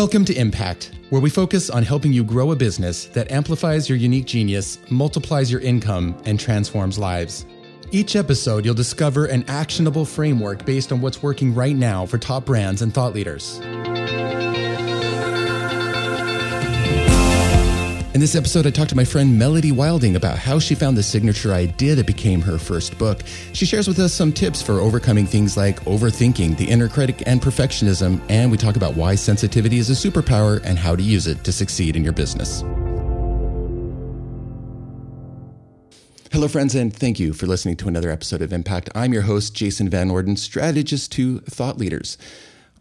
Welcome to Impact, where we focus on helping you grow a business that amplifies your unique genius, multiplies your income, and transforms lives. Each episode, you'll discover an actionable framework based on what's working right now for top brands and thought leaders. In this episode, I talked to my friend Melody Wilding about how she found the signature idea that became her first book. She shares with us some tips for overcoming things like overthinking, the inner critic, and perfectionism. And we talk about why sensitivity is a superpower and how to use it to succeed in your business. Hello, friends, and thank you for listening to another episode of Impact. I'm your host, Jason Van Orden, strategist to thought leaders.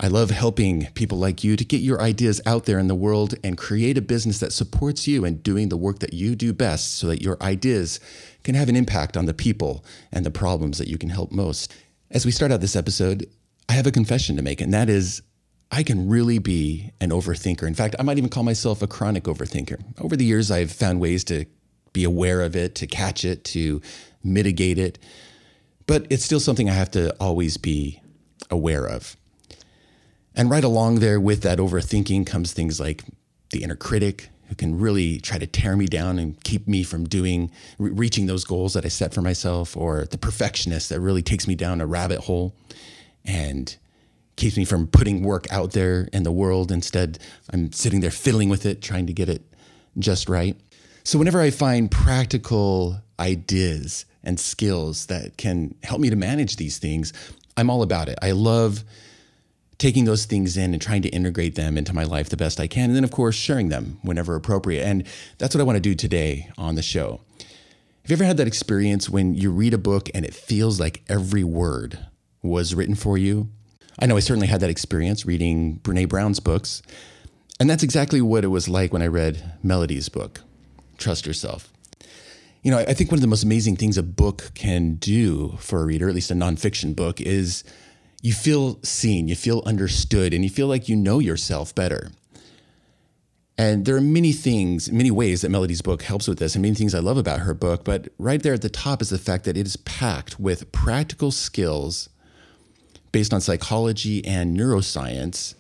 I love helping people like you to get your ideas out there in the world and create a business that supports you in doing the work that you do best so that your ideas can have an impact on the people and the problems that you can help most. As we start out this episode, I have a confession to make, and that is I can really be an overthinker. In fact, I might even call myself a chronic overthinker. Over the years, I've found ways to be aware of it, to catch it, to mitigate it, but it's still something I have to always be aware of. And right along there with that overthinking comes things like the inner critic who can really try to tear me down and keep me from doing re- reaching those goals that I set for myself or the perfectionist that really takes me down a rabbit hole and keeps me from putting work out there in the world instead I'm sitting there fiddling with it trying to get it just right. So whenever I find practical ideas and skills that can help me to manage these things, I'm all about it. I love taking those things in and trying to integrate them into my life the best I can. And then, of course, sharing them whenever appropriate. And that's what I want to do today on the show. Have you ever had that experience when you read a book and it feels like every word was written for you? I know I certainly had that experience reading Brene Brown's books. And that's exactly what it was like when I read Melody's book, Trust Yourself. You know, I think one of the most amazing things a book can do for a reader, at least a nonfiction book, is you feel seen, you feel understood, and you feel like you know yourself better. And there are many things, many ways that Melody's book helps with this, and many things I love about her book. But right there at the top is the fact that it is packed with practical skills based on psychology and neuroscience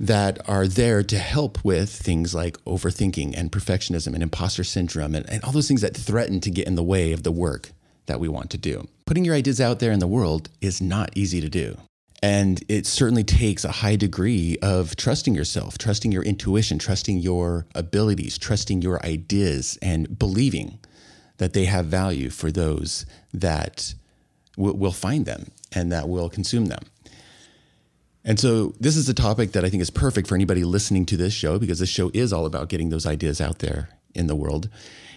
that are there to help with things like overthinking and perfectionism and imposter syndrome and, and all those things that threaten to get in the way of the work that we want to do. Putting your ideas out there in the world is not easy to do. And it certainly takes a high degree of trusting yourself, trusting your intuition, trusting your abilities, trusting your ideas, and believing that they have value for those that will, will find them and that will consume them. And so, this is a topic that I think is perfect for anybody listening to this show because this show is all about getting those ideas out there in the world.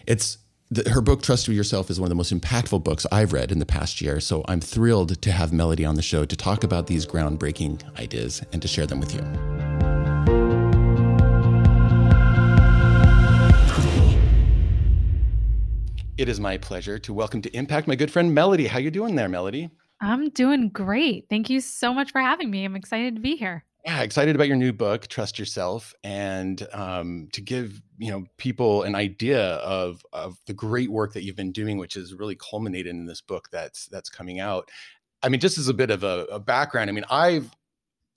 It's the, her book trust yourself is one of the most impactful books i've read in the past year. So i'm thrilled to have melody on the show to talk about these groundbreaking ideas and to share them with you. It is my pleasure to welcome to impact my good friend melody. How you doing there melody? I'm doing great. Thank you so much for having me. I'm excited to be here yeah, excited about your new book, Trust Yourself, and um, to give you know people an idea of of the great work that you've been doing, which is really culminated in this book that's that's coming out. I mean, just as a bit of a, a background, I mean, I've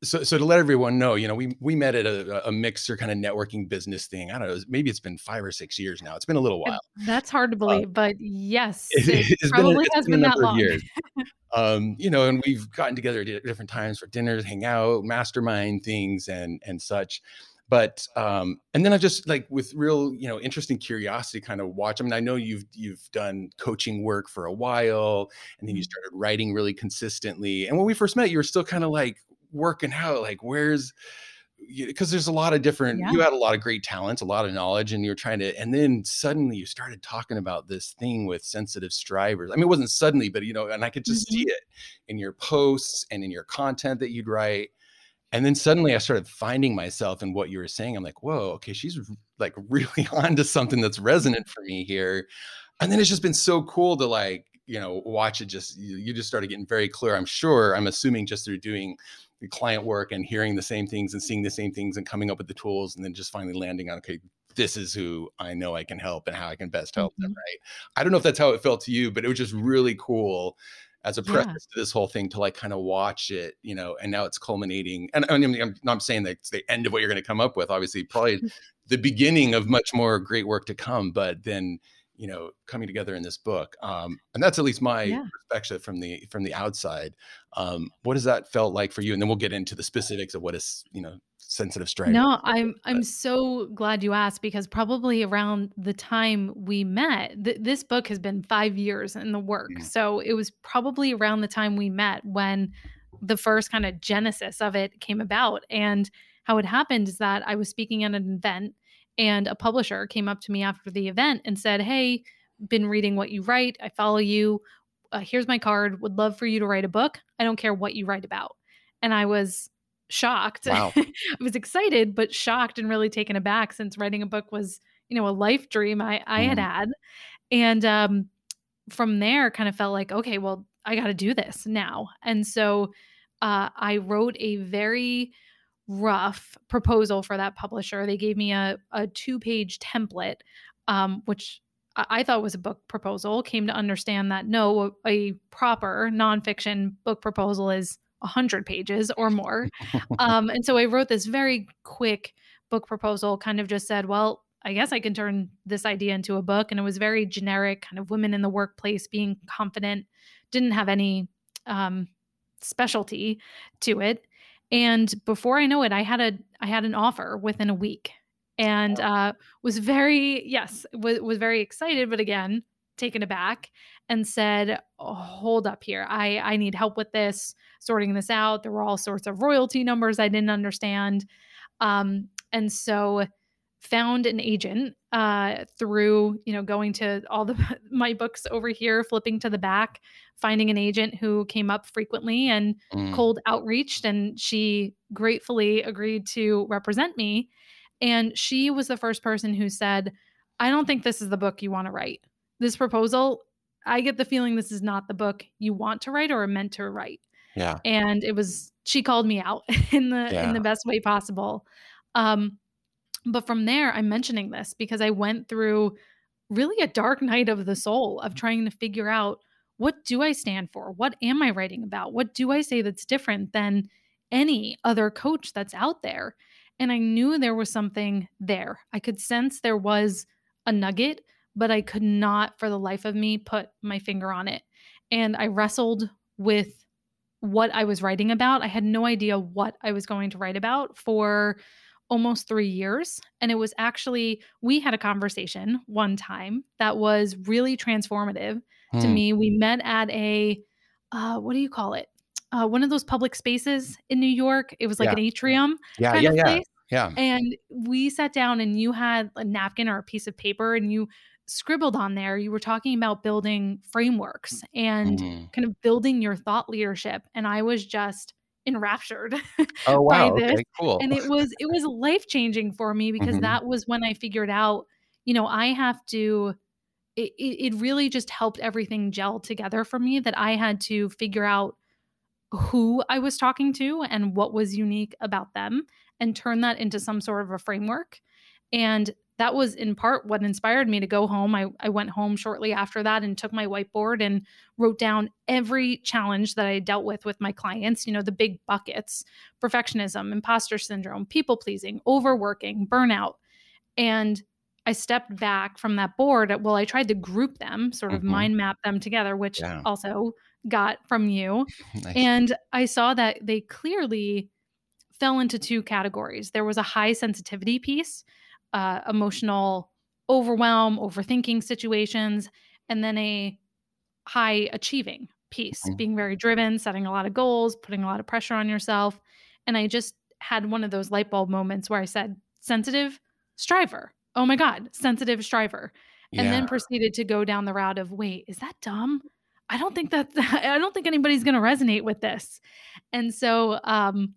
so so to let everyone know, you know, we we met at a, a mixer kind of networking business thing. I don't know, maybe it's been five or six years now. It's been a little while. That's hard to uh, believe, uh, but yes, it, it probably been, has been, been that long. um, you know, and we've gotten together at different times for dinners, hang out, mastermind things, and and such. But um, and then I've just like with real, you know, interesting curiosity, kind of watch. I mean, I know you've you've done coaching work for a while, and then you mm-hmm. started writing really consistently. And when we first met, you were still kind of like working out, like where's because there's a lot of different yeah. you had a lot of great talents a lot of knowledge and you're trying to and then suddenly you started talking about this thing with sensitive strivers i mean it wasn't suddenly but you know and i could just mm-hmm. see it in your posts and in your content that you'd write and then suddenly i started finding myself in what you were saying i'm like whoa okay she's like really on to something that's resonant for me here and then it's just been so cool to like you know watch it just you just started getting very clear i'm sure i'm assuming just through doing client work and hearing the same things and seeing the same things and coming up with the tools and then just finally landing on okay this is who i know i can help and how i can best help mm-hmm. them right i don't know if that's how it felt to you but it was just really cool as a preface yeah. to this whole thing to like kind of watch it, you know, and now it's culminating. And I mean, I'm not saying that it's the end of what you're going to come up with. Obviously, probably the beginning of much more great work to come. But then, you know, coming together in this book, um, and that's at least my yeah. perspective from the from the outside. Um, what has that felt like for you? And then we'll get into the specifics of what is, you know, sensitive strength. No, I'm I'm so glad you asked because probably around the time we met, th- this book has been 5 years in the work. Mm. So it was probably around the time we met when the first kind of genesis of it came about and how it happened is that I was speaking at an event and a publisher came up to me after the event and said, "Hey, been reading what you write. I follow you. Uh, here's my card. Would love for you to write a book. I don't care what you write about." And I was shocked. Wow. I was excited, but shocked and really taken aback since writing a book was, you know, a life dream I, I mm. had mm-hmm. had. And um, from there, kind of felt like, okay, well, I got to do this now. And so uh, I wrote a very rough proposal for that publisher. They gave me a, a two page template, um, which I thought was a book proposal, came to understand that no, a, a proper nonfiction book proposal is 100 pages or more. um, and so I wrote this very quick book proposal, kind of just said, well, I guess I can turn this idea into a book. And it was very generic, kind of women in the workplace being confident, didn't have any um, specialty to it. And before I know it, I had a I had an offer within a week, and uh, was very yes was was very excited, but again taken aback and said, oh, "Hold up here, I I need help with this." sorting this out. There were all sorts of royalty numbers I didn't understand. Um, and so found an agent uh, through you know going to all the my books over here flipping to the back finding an agent who came up frequently and mm. cold outreached and she gratefully agreed to represent me and she was the first person who said i don't think this is the book you want to write this proposal i get the feeling this is not the book you want to write or are meant to write yeah. And it was she called me out in the yeah. in the best way possible. Um but from there I'm mentioning this because I went through really a dark night of the soul of mm-hmm. trying to figure out what do I stand for? What am I writing about? What do I say that's different than any other coach that's out there? And I knew there was something there. I could sense there was a nugget, but I could not for the life of me put my finger on it. And I wrestled with what I was writing about. I had no idea what I was going to write about for almost three years. And it was actually, we had a conversation one time that was really transformative hmm. to me. We met at a, uh, what do you call it? Uh, one of those public spaces in New York. It was like yeah. an atrium yeah, kind yeah, of place. Yeah. And we sat down and you had a napkin or a piece of paper and you scribbled on there, you were talking about building frameworks and mm-hmm. kind of building your thought leadership. And I was just enraptured oh, wow. by this. Okay, cool. And it was it was life changing for me because mm-hmm. that was when I figured out, you know, I have to it, it really just helped everything gel together for me that I had to figure out who I was talking to and what was unique about them and turn that into some sort of a framework. And that was in part what inspired me to go home. I, I went home shortly after that and took my whiteboard and wrote down every challenge that I dealt with with my clients, you know, the big buckets perfectionism, imposter syndrome, people pleasing, overworking, burnout. And I stepped back from that board. Well, I tried to group them, sort of mm-hmm. mind map them together, which yeah. also got from you. nice. And I saw that they clearly fell into two categories. There was a high sensitivity piece uh, emotional overwhelm, overthinking situations, and then a high achieving piece, mm-hmm. being very driven, setting a lot of goals, putting a lot of pressure on yourself. And I just had one of those light bulb moments where I said, sensitive striver. Oh my God, sensitive striver. And yeah. then proceeded to go down the route of, wait, is that dumb? I don't think that I don't think anybody's going to resonate with this. And so um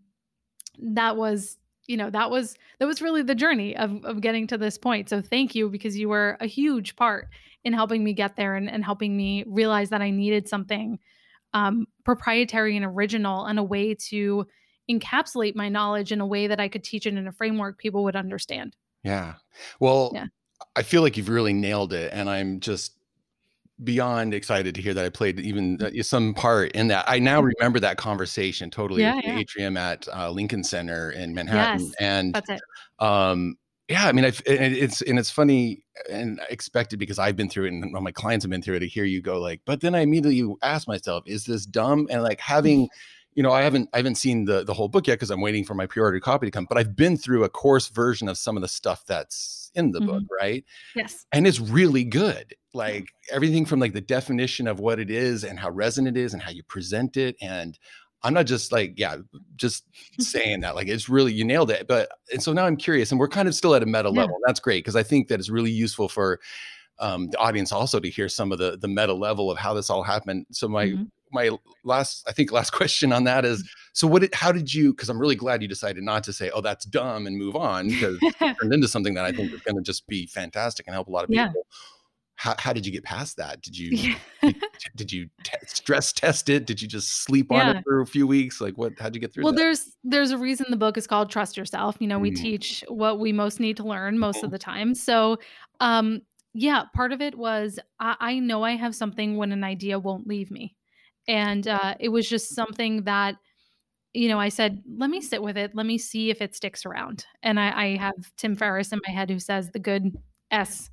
that was you know that was that was really the journey of of getting to this point. So thank you because you were a huge part in helping me get there and, and helping me realize that i needed something um, proprietary and original and a way to encapsulate my knowledge in a way that i could teach it in a framework people would understand. Yeah. Well yeah. i feel like you've really nailed it and i'm just beyond excited to hear that I played even uh, some part in that. I now remember that conversation totally Yeah, at the yeah. atrium at uh, Lincoln Center in Manhattan, Yes, and that's it. um, yeah, I mean, I've, it's and it's funny and expected because I've been through it, and all my clients have been through it. To hear you go like, but then I immediately ask myself, is this dumb? And like having, you know, I haven't I haven't seen the the whole book yet because I'm waiting for my pre-order copy to come. But I've been through a course version of some of the stuff that's in the book, right? Yes. and it's really good like everything from like the definition of what it is and how resonant it is and how you present it and i'm not just like yeah just saying that like it's really you nailed it but and so now i'm curious and we're kind of still at a meta Yeah. level that's great because i think that it's really useful for um, the audience also to hear some of the the meta level of how this all happened so my Mhm. My last i think last question on that is so what did how did you because i'm really glad you decided not to say oh that's dumb and move on because it turned into something that i think is going to just be fantastic and help a lot of Yeah. people how, how did you get past that did you Yeah. did, did you stress test it did you just sleep on Yeah. it for a few weeks like what how'd you get through Well, that there's there's a reason the book is called Trust Yourself. You know, we Mm. teach what we most need to learn most of the time. So, um, yeah, part of it was I, I know I have something when an idea won't leave me, and uh, it was just something that you know I said, let me sit with it, let me see if it sticks around. And I, I have Tim Ferriss in my head who says the good S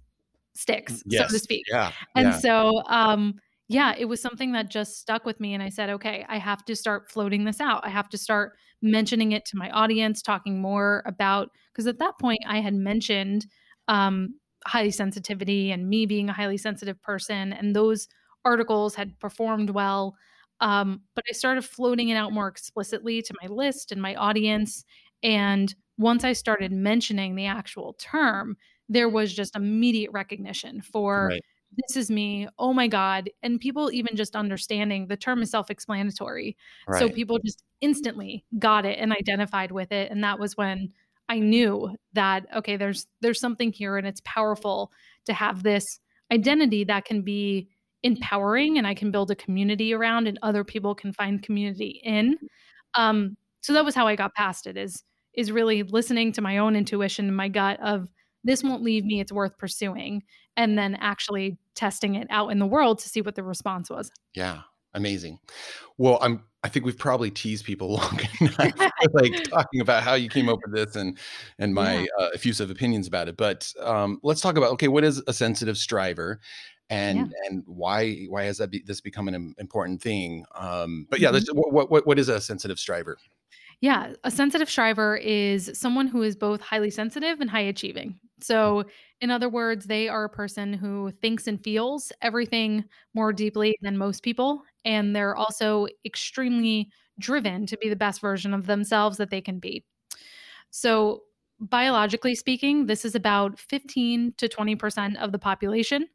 sticks, so to speak. yeah And yeah so, um, yeah, it was something that just stuck with me. And I said, okay, I have to start floating this out. I have to start mentioning it to my audience, talking more about, because at that point I had mentioned um, highly sensitivity and me being a highly sensitive person, and those articles had performed well. Um, but I started floating it out more explicitly to my list and my audience. And once I started mentioning the actual term, there was just immediate recognition for right this is me. Oh my God. And people even just understanding the term is self explanatory. So people just instantly got it and identified with it. And that was when I knew that, okay, there's there's something here and it's powerful to have this identity that can be empowering and I can build a community around and other people can find community in. Um, so that was how I got past it is is really listening to my own intuition and my gut of this won't leave me, it's worth pursuing and then actually testing it out in the world to see what the response was. yeah amazing well i'm i think we've probably teased people long enough like talking about how you came up with this and and my Yeah. uh, effusive opinions about it but um let's talk about okay what is a sensitive striver and and why why has that be, this become an important thing um but yeah Mhm. let's, what, what what is a sensitive striver Yeah, a sensitive striver is someone who is both highly sensitive and high achieving. So, in other words, they are a person who thinks and feels everything more deeply than most people. And they're also extremely driven to be the best version of themselves that they can be. So, biologically speaking, this is about 15 to 20% of the population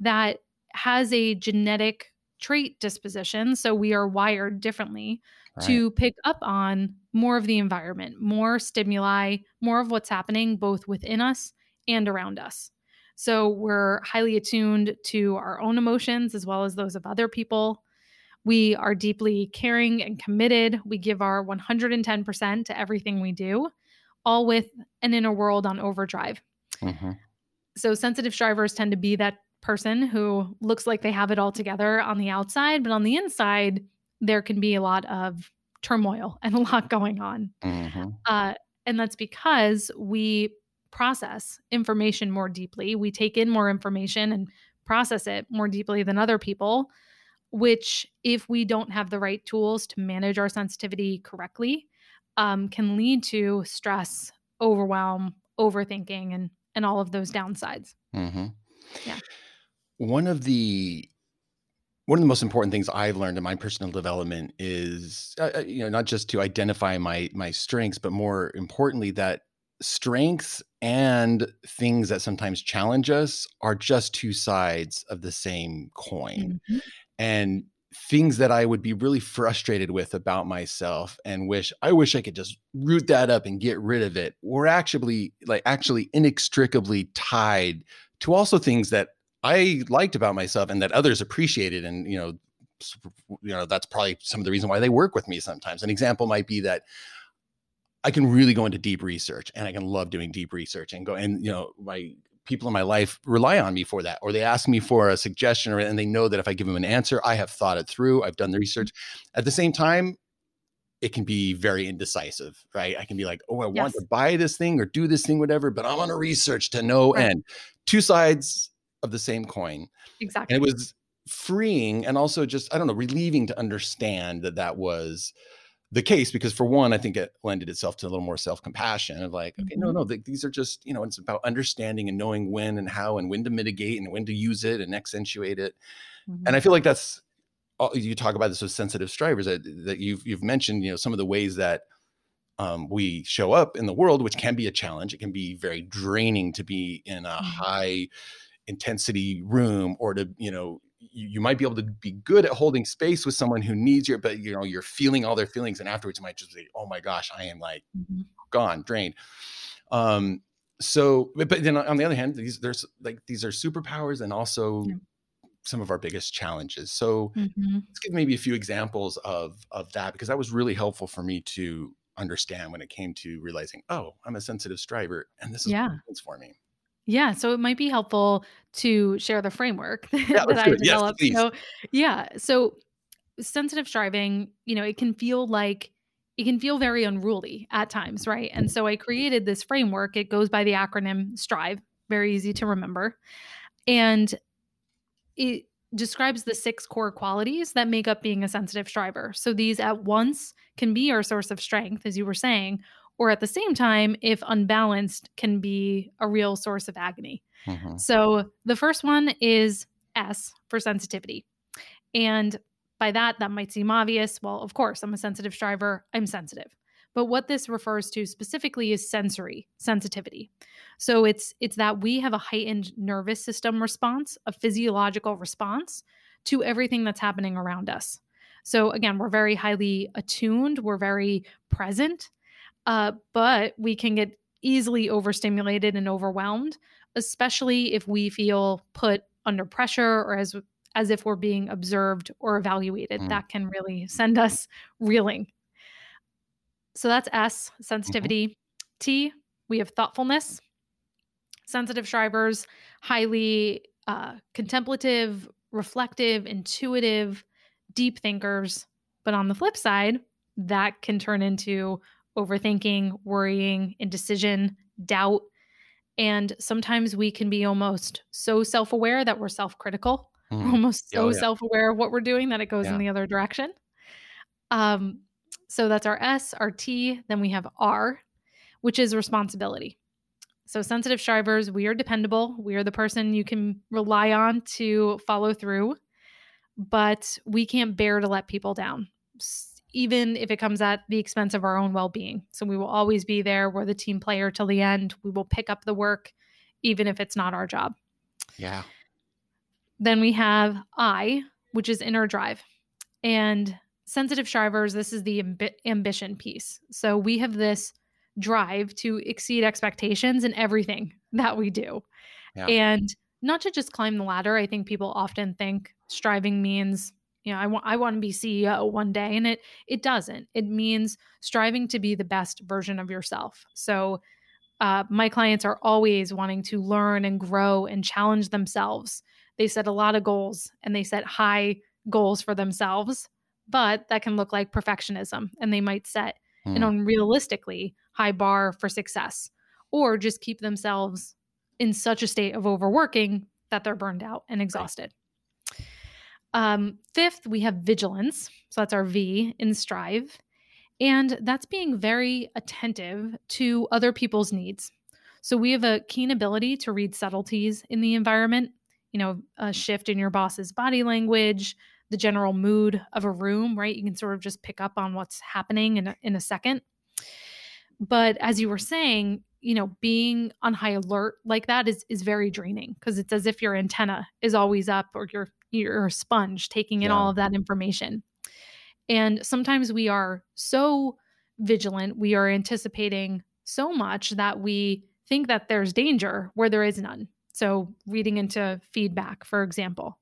that has a genetic trait disposition. So, we are wired differently right to pick up on more of the environment, more stimuli, more of what's happening both within us and around us. So we're highly attuned to our own emotions as well as those of other people. We are deeply caring and committed. We give our 110% to everything we do, all with an inner world on overdrive. Mhm. So sensitive strivers tend to be that person who looks like they have it all together on the outside, but on the inside, there can be a lot of turmoil and a lot going on. Mhm. Uh, and that's because we process information more deeply. We take in more information and process it more deeply than other people, which, if we don't have the right tools to manage our sensitivity correctly, um, can lead to stress, overwhelm, overthinking, and and all of those downsides. Mhm. Yeah. One of the one of the most important things I've learned in my personal development is, uh, uh, you know, not just to identify my my strengths, but more importantly, that strengths and things that sometimes challenge us are just two sides of the same coin. Mhm. And things that I would be really frustrated with about myself and wish I wish I could just root that up and get rid of it were actually like actually inextricably tied to also things that I liked about myself and that others appreciated and you know you know that's probably some of the reason why they work with me sometimes. An example might be that I can really go into deep research and I can love doing deep research and go and you know my people in my life rely on me for that, or they ask me for a suggestion, or, and they know that if I give them an answer, I have thought it through, I've done the mm-hmm. research. At the same time, it can be very indecisive, right? I can be like, oh, I yes. want to buy this thing or do this thing, whatever, but I want a research to no right. end. Two sides of the same coin. Exactly. And it was freeing and also just, I don't know, relieving to understand that that was the case because for one i think it lended itself to a little more self-compassion of like okay mm-hmm. no no these are just you know it's about understanding and knowing when and how and when to mitigate and when to use it and accentuate it mm-hmm. and i feel like that's all you talk about this with sensitive strivers that, that you've you've mentioned you know some of the ways that um, we show up in the world which can be a challenge it can be very draining to be in a mm-hmm. high intensity room or to you know you, you, might be able to be good at holding space with someone who needs you, but you know, you're feeling all their feelings. And afterwards you might just say, Oh my gosh, I am like mm-hmm. gone, drained. Um, so, but, but, then on the other hand, these, there's like, these are superpowers and also yeah. some of our biggest challenges. So mm-hmm. let's give maybe a few examples of, of that, because that was really helpful for me to understand when it came to realizing, oh, I'm a sensitive striver and this is yeah. for me. Yeah, so it might be helpful to share the framework yeah, that I developed. Yes, so, yeah, so sensitive striving, you know, it can feel like it can feel very unruly at times, right? And so I created this framework. It goes by the acronym STRIVE, very easy to remember. And it describes the six core qualities that make up being a sensitive striver. So these at once can be our source of strength, as you were saying, or at the same time, if unbalanced, can be a real source of agony. Mm-hmm. So the first one is S for sensitivity. And by that, that might seem obvious. Well, of course, I'm a sensitive striver, I'm sensitive. But what this refers to specifically is sensory sensitivity. So it's it's that we have a heightened nervous system response, a physiological response to everything that's happening around us. So again, we're very highly attuned, we're very present, uh, but we can get easily overstimulated and overwhelmed, especially if we feel put under pressure or as as if we're being observed or evaluated. Mm. That can really send us reeling. So that's S, mm-hmm. sensitivity. Mm-hmm. T, we have thoughtfulness. Sensitive strivers, highly uh, contemplative, reflective, intuitive, deep thinkers. But on the flip side, that can turn into overthinking, worrying, indecision, doubt. And sometimes we can be almost so self aware that we're self critical. Mm. Mm-hmm. almost so oh, yeah. self aware of what we're doing that it goes yeah. in the other direction. Um, so that's our S, our T. Then we have R, which is responsibility. So, sensitive strivers, we are dependable. We are the person you can rely on to follow through, but we can't bear to let people down even if it comes at the expense of our own well being. So we will always be there. We're the team player till the end. We will pick up the work, even if it's not our job. Yeah. Then we have I, which is inner drive. And sensitive strivers, this is the amb- ambition piece. So we have this drive to exceed expectations in everything that we do. Yeah. And not to just climb the ladder. I think people often think striving means you know i want i want to be ceo one day and it it doesn't. It means striving to be the best version of yourself. So uh, my clients are always wanting to learn and grow and challenge themselves. They set a lot of goals and they set high goals for themselves but that can look like perfectionism and they might set mm. an unrealistically high bar for success or just keep themselves in such a state of overworking that they're burned out and exhausted um, fifth, we have vigilance. So that's our V in strive. And that's being very attentive to other people's needs. So we have a keen ability to read subtleties in the environment, you know, a shift in your boss's body language, the general mood of a room, right? You can sort of just pick up on what's happening in a, in a second. But as you were saying, you know, being on high alert like that is is very draining because it's as if your antenna is always up or your you're a sponge taking in yeah. all of that information. And sometimes we are so vigilant, we are anticipating so much that we think that there's danger where there is none. So, reading into feedback, for example.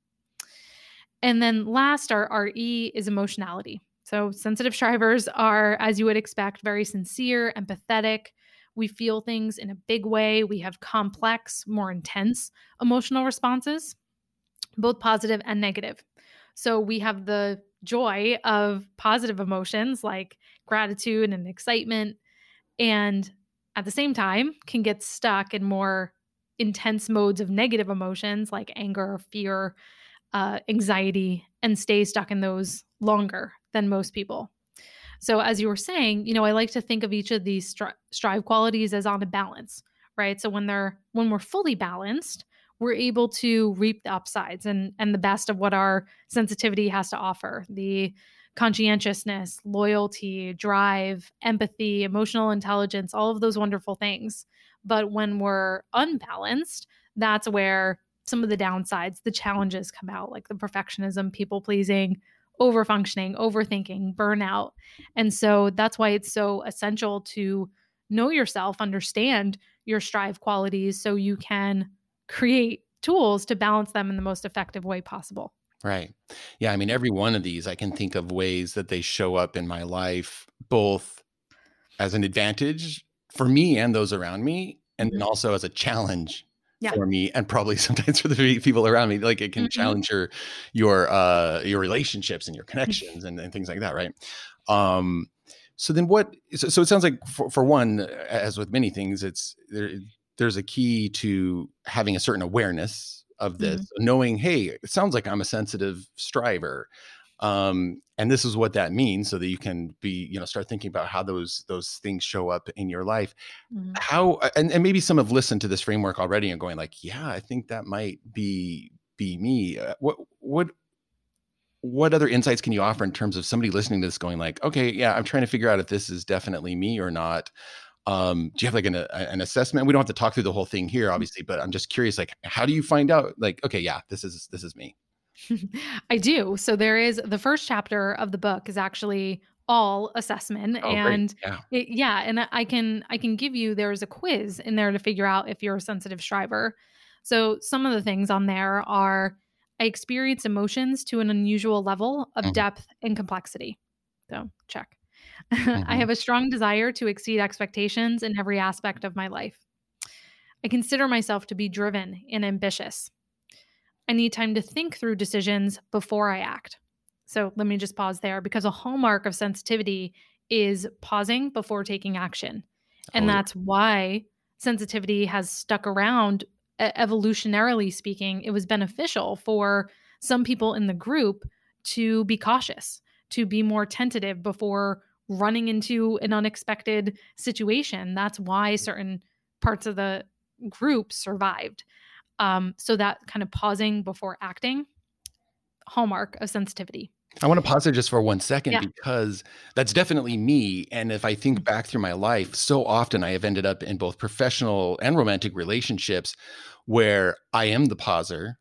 And then last, our, our E is emotionality. So, sensitive strivers are, as you would expect, very sincere, empathetic. we feel things in a big way, we have complex, more intense emotional responses, both positive and negative. So we have the joy of positive emotions like gratitude and excitement, and at the same time can get stuck in more intense modes of negative emotions like anger, fear, uh, anxiety, and stay stuck in those longer than most people. So, as you were saying, you know, I like to think of each of these stri- strive qualities as on a balance, right? So when they're when we're fully balanced, we're able to reap the upsides and and the best of what our sensitivity has to offer. The conscientiousness, loyalty, drive, empathy, emotional intelligence, all of those wonderful things. But when we're unbalanced, that's where some of the downsides, the challenges come out, like the perfectionism, people pleasing, over functioning, overthinking, burnout. And so that's why it's so essential to know yourself, understand your strive qualities so you can create tools to balance them in the most effective way possible. Right. Yeah. I mean, every one of these, I can think of ways that they show up in my life, both as an advantage for me and those around me, and mm-hmm. also as a challenge yeah. for me, and probably sometimes for the people around me. Like it can mm-hmm. challenge your your uh your relationships and your mm-hmm. connections and, and things like that, right? Um so then what so, so it sounds like for, for one as with many things it's there there's a key to having a certain awareness of this, mm-hmm. knowing, hey, it sounds like I'm a sensitive striver. Um, and this is what that means so that you can be, you know, start thinking about how those those things show up in your life. Mm-hmm. How and, and maybe some have listened to this framework already and going like, yeah, I think that might be be me. Uh, what what what other insights can you offer in terms of somebody listening to this going like okay yeah i'm trying to figure out if this is definitely me or not um, do you have like an, a, an assessment? We don't have to talk through the whole thing here mm. obviously but i'm just curious like how do you find out like okay yeah this is this is me? I do. So there is the first chapter of the book is actually all assessment oh, and yeah. It, yeah and i can i can give you there's a quiz in there to figure out if you're a sensitive striver so some of the things on there are i experience emotions to an unusual level of mm-hmm. depth and complexity. So check Mm-hmm. I have a strong desire to exceed expectations in every aspect of my life. I consider myself to be driven and ambitious. I need time to think through decisions before I act. So let me just pause there because a hallmark of sensitivity is pausing before taking action. And oh, that's why sensitivity has stuck around evolutionarily speaking. It was beneficial for some people in the group to be cautious, to be more tentative before running into an unexpected situation. That's why certain parts of the group survived. Um, so that kind of pausing before acting, hallmark of sensitivity. I want to pause there just for one second yeah. because that's definitely me. And if I think mm-hmm. back through my life, so often I have ended up in both professional and romantic relationships where I am the pauser,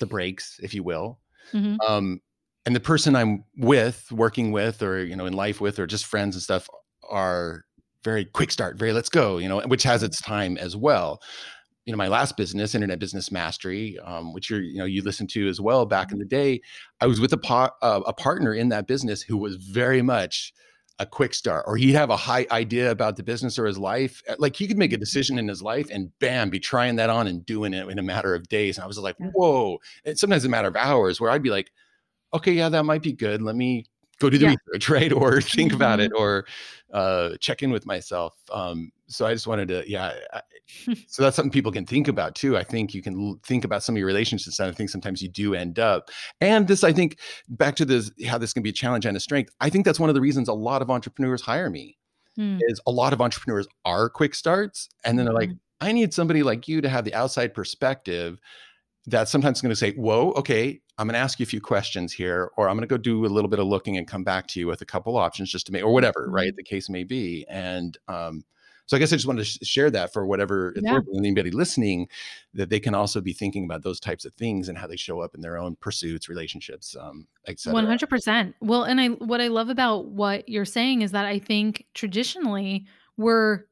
the brakes, if you will. Mm-hmm. Um, and the person I'm with, working with, or you know, in life with, or just friends and stuff, are very quick start, very let's go, you know, which has its time as well. You know, my last business, Internet Business Mastery, um, which you're, you know, you listened to as well back in mm-hmm. the day. I was with a, po- uh, a partner in that business who was very much a quick start, or he'd have a high idea about the business or his life. Uh, like he could make a mm-hmm. decision in his life and bam, be trying that on and doing it in a matter of days. And I was like, whoa. And sometimes a matter of hours where I'd be like, okay, yeah, that might be good. Let me go do the yeah. research, right? Or think about it mm-hmm. or uh, check in with myself. Um, so I just wanted to, yeah. I, so that's something people can think about too. I think you can l- think about some of your relationships, and I think sometimes you do end up. And this, I think, back to this, how this can be a challenge and a strength. I think that's one of the reasons a lot of entrepreneurs hire me. Mm. Is a lot of entrepreneurs are quick starts, and then they're like, mm-hmm. I need somebody like you to have the outside perspective that sometimes going to say, whoa, okay, I'm going to ask you a few questions here, or I'm going to go do a little bit of looking and come back to you with a couple options just to make, or whatever, mm-hmm. right? The case may be. And um, so I guess I just wanted to sh- share that for whatever it's yeah. anybody listening, that they can also be thinking about those types of things and how they show up in their own pursuits, relationships, um, etc. One hundred percent. Well, and I what I love about what you're saying is that I think traditionally we're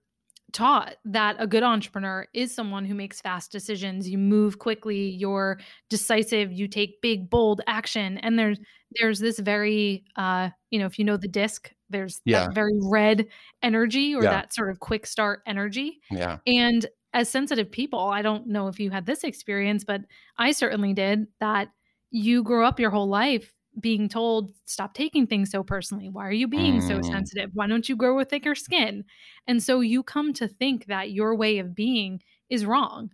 taught that a good entrepreneur is someone who makes fast decisions you move quickly you're decisive you take big bold action and there's there's this very uh you know if you know the DISC There's Yeah. that very red energy or Yeah. that sort of quick start energy. Yeah. And as sensitive people, I don't know if you had this experience, but I certainly did that you grew up your whole life being told, stop taking things so personally. Why are you being so Mm. sensitive? Why don't you grow a thicker skin? And so you come to think that your way of being is wrong.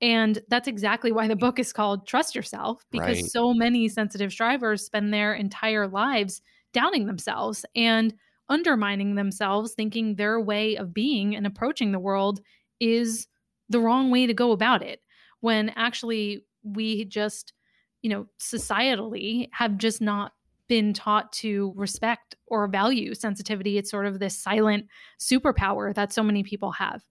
And that's exactly why the book is called Trust Yourself, because Right. so many sensitive strivers spend their entire lives doubting themselves and undermining themselves, thinking their way of being and approaching the world is the wrong way to go about it. When actually, we just, you know, societally have just not been taught to respect or value sensitivity. It's sort of this silent superpower that so many people have.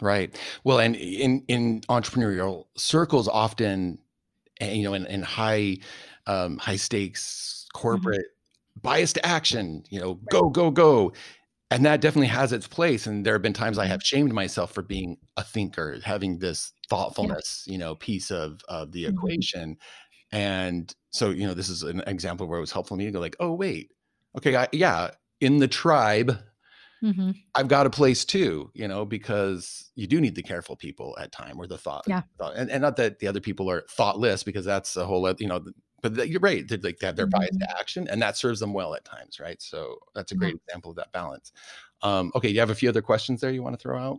Right. Well, and in in entrepreneurial circles, often, eh, you know, in, in high um, high stakes corporate bias to action, you know, go go go, and that definitely has its place. And there have been times I have shamed myself for being a thinker, having this thoughtfulness, you know, piece of of the Mhm. equation. And so, you know, this is an example where it was helpful for me to go like, oh wait, okay, I, yeah, in the tribe, Mhm. I've got a place too, you know, because you do need the careful people at time or the thought. Yeah. thought- and, and not that the other people are thoughtless because that's a whole, you know, but that- you're right. They're like they have their bias Mhm. to action and that serves them well at times. Right. So that's a Yeah. great example of that balance. Um, okay. You have a few other questions there you want to throw out?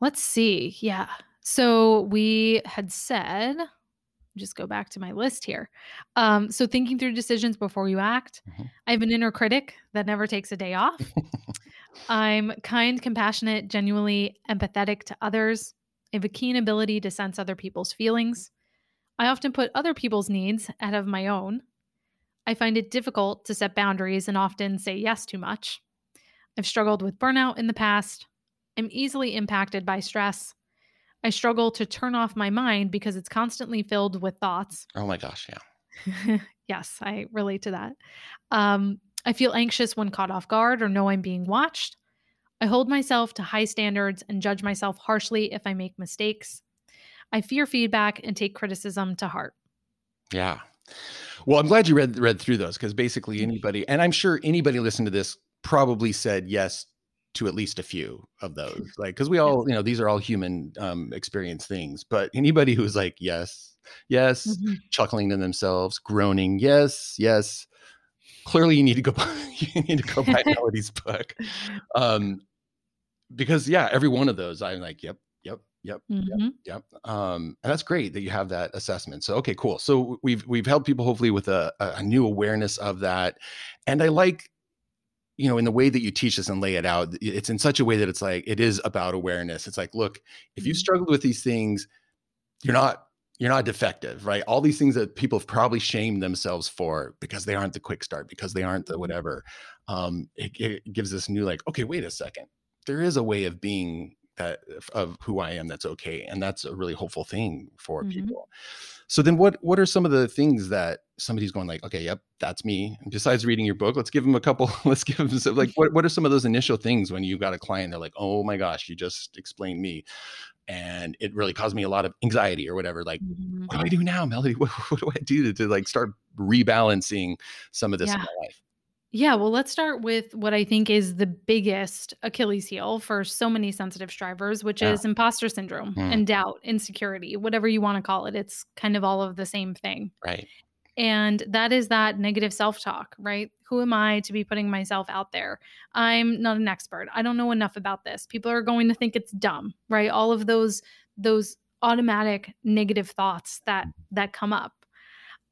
Let's see. Yeah. So we had said, just go back to my list here. Um, so thinking through decisions before you act. Mhm. I have an inner critic that never takes a day off. I'm kind, compassionate, genuinely empathetic to others. I have a keen ability to sense other people's feelings. I often put other people's needs ahead of my own. I find it difficult to set boundaries and often say yes too much. I've struggled with burnout in the past. I'm easily impacted by stress. I struggle to turn off my mind because it's constantly filled with thoughts. Oh my gosh. Yeah. yes, I relate to that. Um, I feel anxious when caught off guard or know I'm being watched. I hold myself to high standards and judge myself harshly if I make mistakes. I fear feedback and take criticism to heart. Yeah. Well, I'm glad you read read through those because basically Mhm. anybody, and I'm sure anybody listening to this probably said yes to at least a few of those. Like, because we all, you know, these are all human um, experience things. But anybody who's like, yes, yes, Mhm. chuckling to themselves, groaning, yes, yes. Clearly, you need to go. Buy, you need to go buy Melody's book, um, because yeah, every one of those, I'm like, yep, yep, yep, Mhm. Yep. Um, and that's great that you have that assessment. So okay, cool. So we've we've helped people hopefully with a a new awareness of that. And I like, you know, in the way that you teach this and lay it out, it's in such a way that it's like it is about awareness. It's like, look, if you've Mhm. struggled with these things, you're not you're not defective, right? All these things that people have probably shamed themselves for because they aren't the quick start, because they aren't the whatever. Um, it, it gives this new like, okay, wait a second. There is a way of being that of who I am that's okay, and that's a really hopeful thing for Mhm. people. So then, what what are some of the things that somebody's going like, okay, yep, that's me. And besides reading your book, let's give them a couple. Let's give them some, like, what what are some of those initial things when you've got a client? They're like, oh my gosh, you just explained me, and it really caused me a lot of anxiety or whatever. Like, Mhm. what do I do now, Melody? What, what do I do to, to like start rebalancing some of this in my life? Yeah, well, let's start with what I think is the biggest Achilles heel for so many sensitive strivers, which Yeah. is imposter syndrome Mm. and doubt, insecurity, whatever you want to call it. It's kind of all of the same thing. Right. And that is that negative self talk, right? Who am I to be putting myself out there? I'm not an expert. I don't know enough about this. People are going to think it's dumb, right? All of those those automatic negative thoughts that that come up.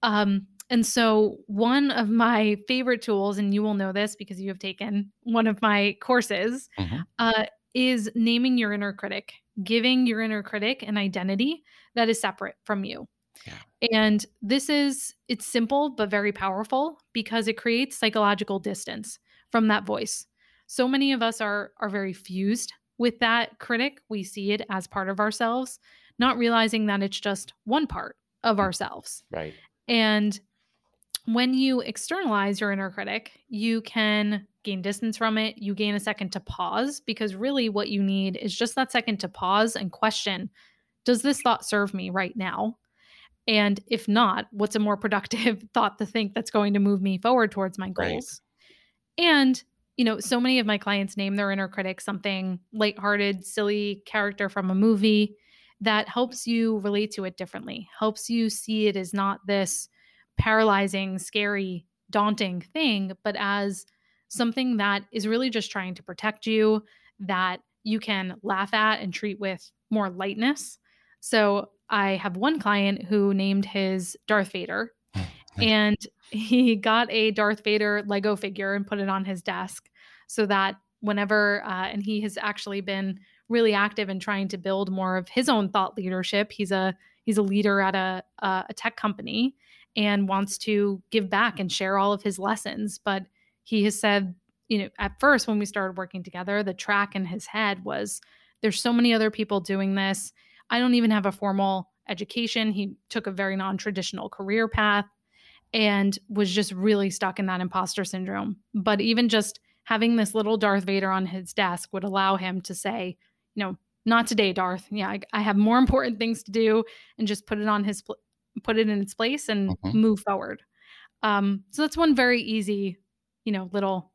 Um, and so one of my favorite tools, and you will know this because you have taken one of my courses, Mhm. uh, is naming your inner critic, giving your inner critic an identity that is separate from you. Yeah. And this is it's simple but very powerful because it creates psychological distance from that voice. So many of us are are very fused with that critic. We see it as part of ourselves, not realizing that it's just one part of ourselves. Right. And when you externalize your inner critic, you can gain distance from it. You gain a second to pause because really what you need is just that second to pause and question Does this thought serve me right now? And if not, what's a more productive thought to think that's going to move me forward towards my Right. goals? And, you know, so many of my clients name their inner critic something lighthearted, silly character from a movie that helps you relate to it differently, helps you see it as not this paralyzing, scary, daunting thing, but as something that is really just trying to protect you, that you can laugh at and treat with more lightness. So I have one client who named his Darth Vader, and he got a Darth Vader Lego figure and put it on his desk so that whenever, uh, and he has actually been really active in trying to build more of his own thought leadership. He's a he's a leader at a a, a tech company and wants to give back and share all of his lessons. But he has said, you know, at first when we started working together, the track in his head was there's so many other people doing this. I don't even have a formal education. He took a very non traditional career path and was just really stuck in that imposter syndrome. But even just having this little Darth Vader on his desk would allow him to say, you know, not today, Darth. Yeah, I, I have more important things to do, and just put it on his put it in its place and mm-hmm. move forward. Um, so that's one very easy, you know, little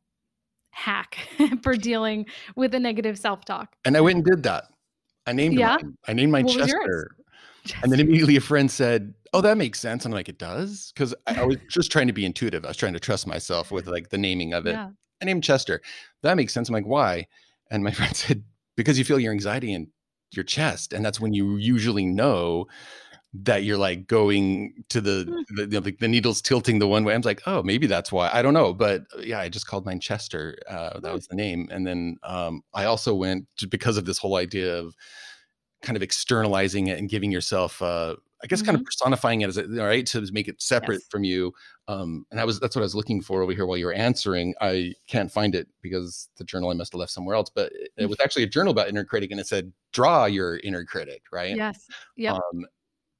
hack for dealing with a negative self talk. And I went and did that. I named yeah? mine. I named my Chester. And then immediately a friend said, "Oh, that makes sense." And I'm like, "It does," because I, I, was just trying to be intuitive. I was trying to trust myself with like the naming of it. Yeah. I named Chester. That makes sense. I'm like, "Why?" And my friend said, "Because you feel your anxiety in your chest, and that's when you usually know." That you're like going to the hmm. the, you know, the, the, needles tilting the one way. I'm like, oh, maybe that's why. I don't know, but uh, yeah, I just called mine Chester. Uh, that hmm. was the name, and then um, I also went to, because of this whole idea of kind of externalizing it and giving yourself, uh, I guess, mm-hmm. kind of mm-hmm. personifying it as a, right to make it separate yes. from you. Um, and I was that's what I was looking for over here while you were answering. I can't find it because the journal I must have left somewhere else, but it, it was actually a journal about inner critic, and it said draw your inner critic, right? Yes. Yeah. Um,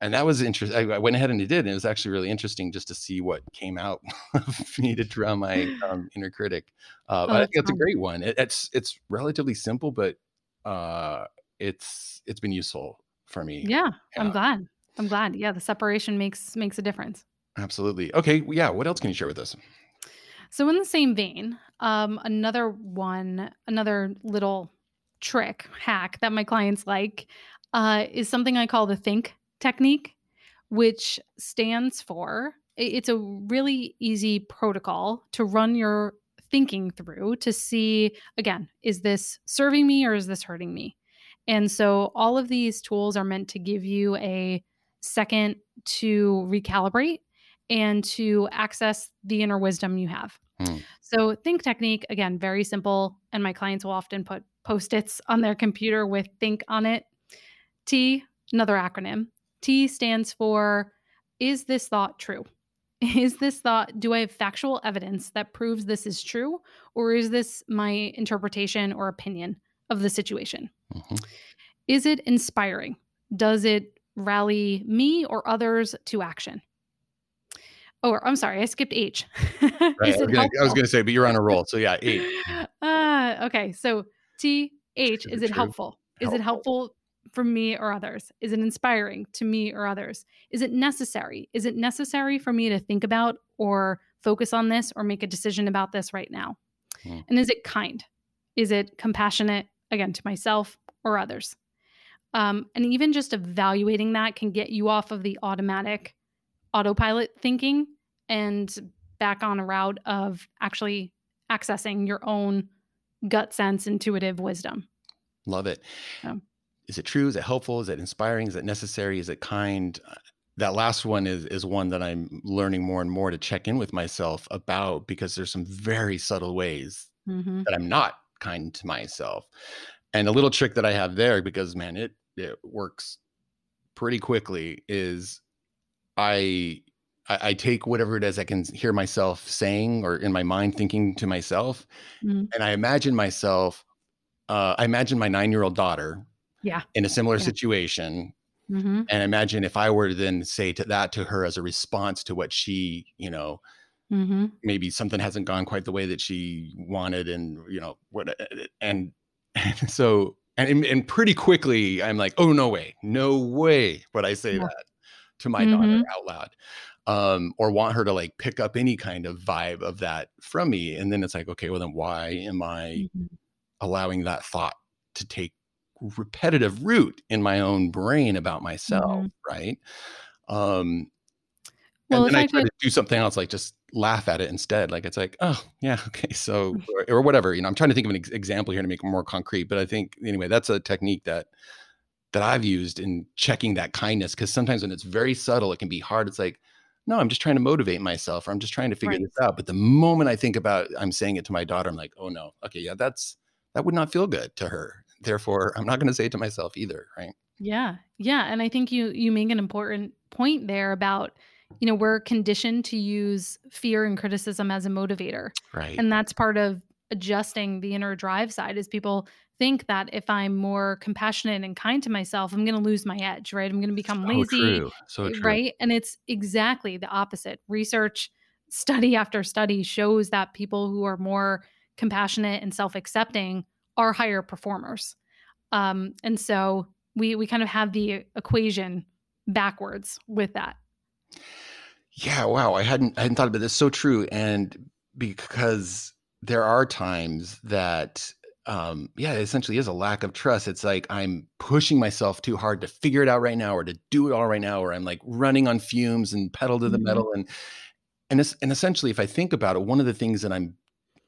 and that was interesting. I went ahead and it did, and it was actually really interesting just to see what came out of me to draw my um, inner critic. Uh, oh, I think that's fun. a great one. It, it's it's relatively simple, but uh, it's it's been useful for me. Yeah, yeah, I'm glad. I'm glad. Yeah, the separation makes makes a difference. Absolutely. Okay. Yeah. What else can you share with us? So, in the same vein, um, another one, another little trick hack that my clients like uh, is something I call the think technique, which stands for it's a really easy protocol to run your thinking through to see again, is this serving me or is this hurting me? And so all of these tools are meant to give you a second to recalibrate and to access the inner wisdom you have. Hmm. So, think technique, again, very simple. And my clients will often put post its on their computer with think on it. T, another acronym. T stands for Is this thought true? Is this thought, do I have factual evidence that proves this is true? Or is this my interpretation or opinion of the situation? Mm-hmm. Is it inspiring? Does it rally me or others to action? Oh, I'm sorry, I skipped H. right, I was going to say, but you're on a roll. So yeah, H. Uh, okay, so T, H, is, it, helpful? Is it helpful for me or others? Is it inspiring to me or others? Is it necessary? Is it necessary for me to think about or focus on this or make a decision about this right now? Hmm. And is it kind? Is it compassionate, again, to myself or others? Um, and even just evaluating that can get you off of the automatic autopilot thinking and back on a route of actually accessing your own gut sense, intuitive wisdom. Love it. So is it true? Is it helpful? Is it inspiring? Is it necessary? Is it kind? Uh, that last one is is one that I'm learning more and more to check in with myself about because there's some very subtle ways mm-hmm. that I'm not kind to myself. And a little trick that I have there because man, it it works pretty quickly is I I, I take whatever it is I can hear myself saying or in my mind thinking to myself, mm-hmm. and I imagine myself. Uh, I imagine my nine year old daughter yeah in a similar yeah. situation mm-hmm. and imagine if i were to then say to that to her as a response to what she you know mm-hmm. maybe something hasn't gone quite the way that she wanted and you know what and, and so and, and pretty quickly i'm like oh no way no way would i say yeah. that to my mm-hmm. daughter out loud um, or want her to like pick up any kind of vibe of that from me. And then it's like, okay, well, then why am I mm-hmm. allowing that thought to take repetitive root in my own brain about myself? Mm-hmm. Right. Um, well, and then I, I try to do something else, like just laugh at it instead. Like it's like, oh yeah, okay, so or, or whatever. You know, I'm trying to think of an ex- example here to make it more concrete. But I think anyway, that's a technique that that I've used in checking that kindness because sometimes when it's very subtle, it can be hard. It's like, no, I'm just trying to motivate myself, or I'm just trying to figure right. this out. But the moment I think about, I'm saying it to my daughter, I'm like, oh no, okay, yeah, that's that would not feel good to her. Therefore, I'm not going to say it to myself either, right? Yeah, yeah, and I think you you make an important point there about you know we're conditioned to use fear and criticism as a motivator right and that's part of adjusting the inner drive side is people think that if i'm more compassionate and kind to myself i'm going to lose my edge right i'm going to become so lazy true. so eh, true. right and it's exactly the opposite research study after study shows that people who are more compassionate and self-accepting are higher performers um, and so we we kind of have the equation backwards with that yeah, wow. I hadn't I hadn't thought about this. So true. And because there are times that um yeah, it essentially is a lack of trust. It's like I'm pushing myself too hard to figure it out right now or to do it all right now, or I'm like running on fumes and pedal to the mm-hmm. metal. And and it's, and essentially, if I think about it, one of the things that I'm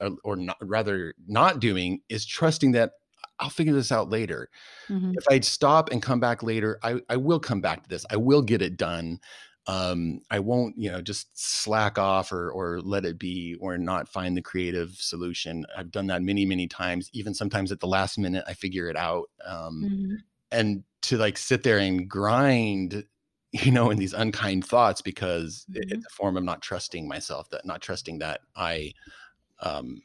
uh, or not, rather not doing is trusting that I'll figure this out later. Mm-hmm. If I stop and come back later, I, I will come back to this. I will get it done um, I won't, you know, just slack off or or let it be or not find the creative solution. I've done that many, many times. Even sometimes at the last minute, I figure it out. Um, mm-hmm. And to like sit there and grind, you know, in these unkind thoughts because mm-hmm. it's a form of not trusting myself, that not trusting that I, um,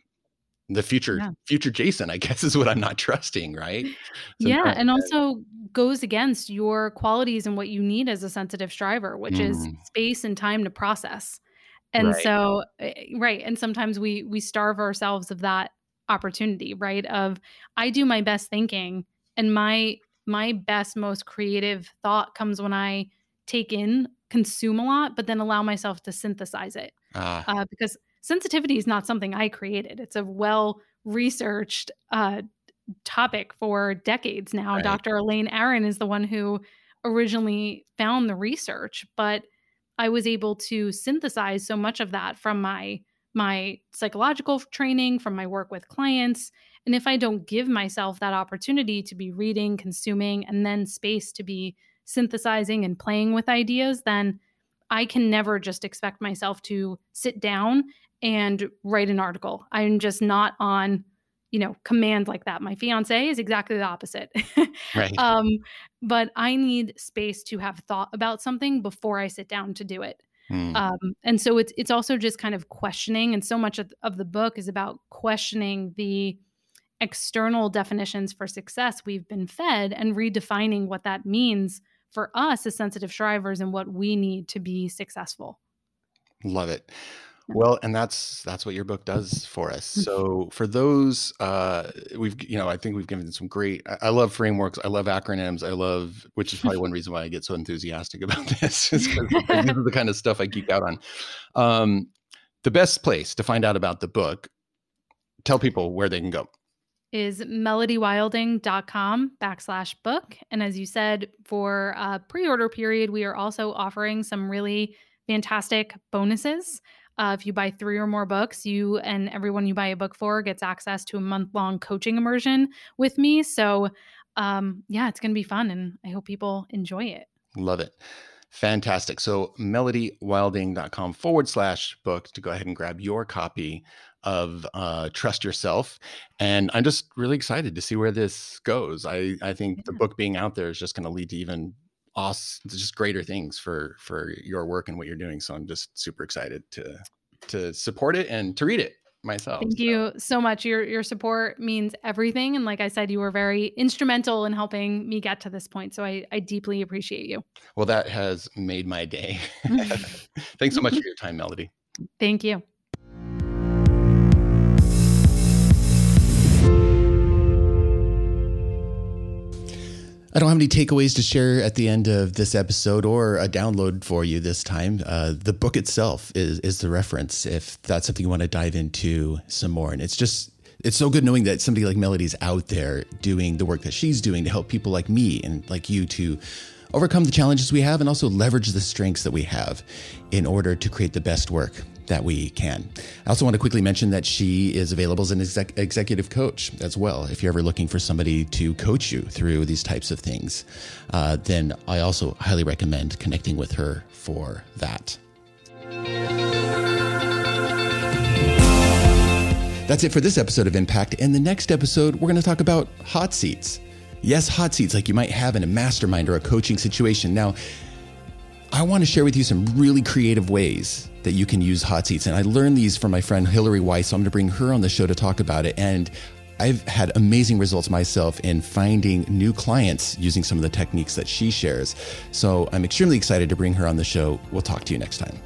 the future yeah. future jason i guess is what i'm not trusting right yeah and also goes against your qualities and what you need as a sensitive striver which mm. is space and time to process and right. so eh, right and sometimes we we starve ourselves of that opportunity right of i do my best thinking and my my best most creative thought comes when i take in consume a lot but then allow myself to synthesize it ah. uh, because sensitivity is not something I created. It's a well researched uh, topic for decades now. Right. Dr. Elaine Aron is the one who originally found the research, but I was able to synthesize so much of that from my my psychological training, from my work with clients. And if I don't give myself that opportunity to be reading, consuming, and then space to be synthesizing and playing with ideas, then I can never just expect myself to sit down and write an article. I'm just not on, you know, command like that. My fiance is exactly the opposite. right. Um, but I need space to have thought about something before I sit down to do it. Hmm. Um, and so it's it's also just kind of questioning, and so much of, of the book is about questioning the external definitions for success we've been fed and redefining what that means for us as sensitive strivers and what we need to be successful. Love it. Well, and that's that's what your book does for us. Mm-hmm. So for those, uh, we've you know I think we've given some great. I, I love frameworks. I love acronyms. I love, which is probably one reason why I get so enthusiastic about this. is this is the kind of stuff I geek out on. Um, the best place to find out about the book, tell people where they can go is melodywilding.com backslash book. And as you said, for a pre order period, we are also offering some really fantastic bonuses. Uh, if you buy three or more books, you and everyone you buy a book for gets access to a month long coaching immersion with me. So, um, yeah, it's going to be fun and I hope people enjoy it. Love it. Fantastic. So, melodywilding.com forward slash book to go ahead and grab your copy of uh, Trust Yourself. And I'm just really excited to see where this goes. I, I think yeah. the book being out there is just going to lead to even awesome, just greater things for for your work and what you're doing. So I'm just super excited to to support it and to read it myself. Thank so. you so much. Your your support means everything. And like I said, you were very instrumental in helping me get to this point. So I, I deeply appreciate you. Well, that has made my day. Thanks so much for your time, Melody. Thank you. I don't have any takeaways to share at the end of this episode or a download for you this time. Uh, the book itself is is the reference if that's something you want to dive into some more. And it's just it's so good knowing that somebody like Melody's out there doing the work that she's doing to help people like me and like you to overcome the challenges we have and also leverage the strengths that we have in order to create the best work that we can. I also want to quickly mention that she is available as an exec- executive coach as well. If you're ever looking for somebody to coach you through these types of things, uh, then I also highly recommend connecting with her for that. That's it for this episode of Impact. In the next episode, we're going to talk about hot seats. Yes, hot seats like you might have in a mastermind or a coaching situation. Now, I want to share with you some really creative ways that you can use hot seats. And I learned these from my friend Hillary Weiss, so I'm going to bring her on the show to talk about it. And I've had amazing results myself in finding new clients using some of the techniques that she shares. So I'm extremely excited to bring her on the show. We'll talk to you next time.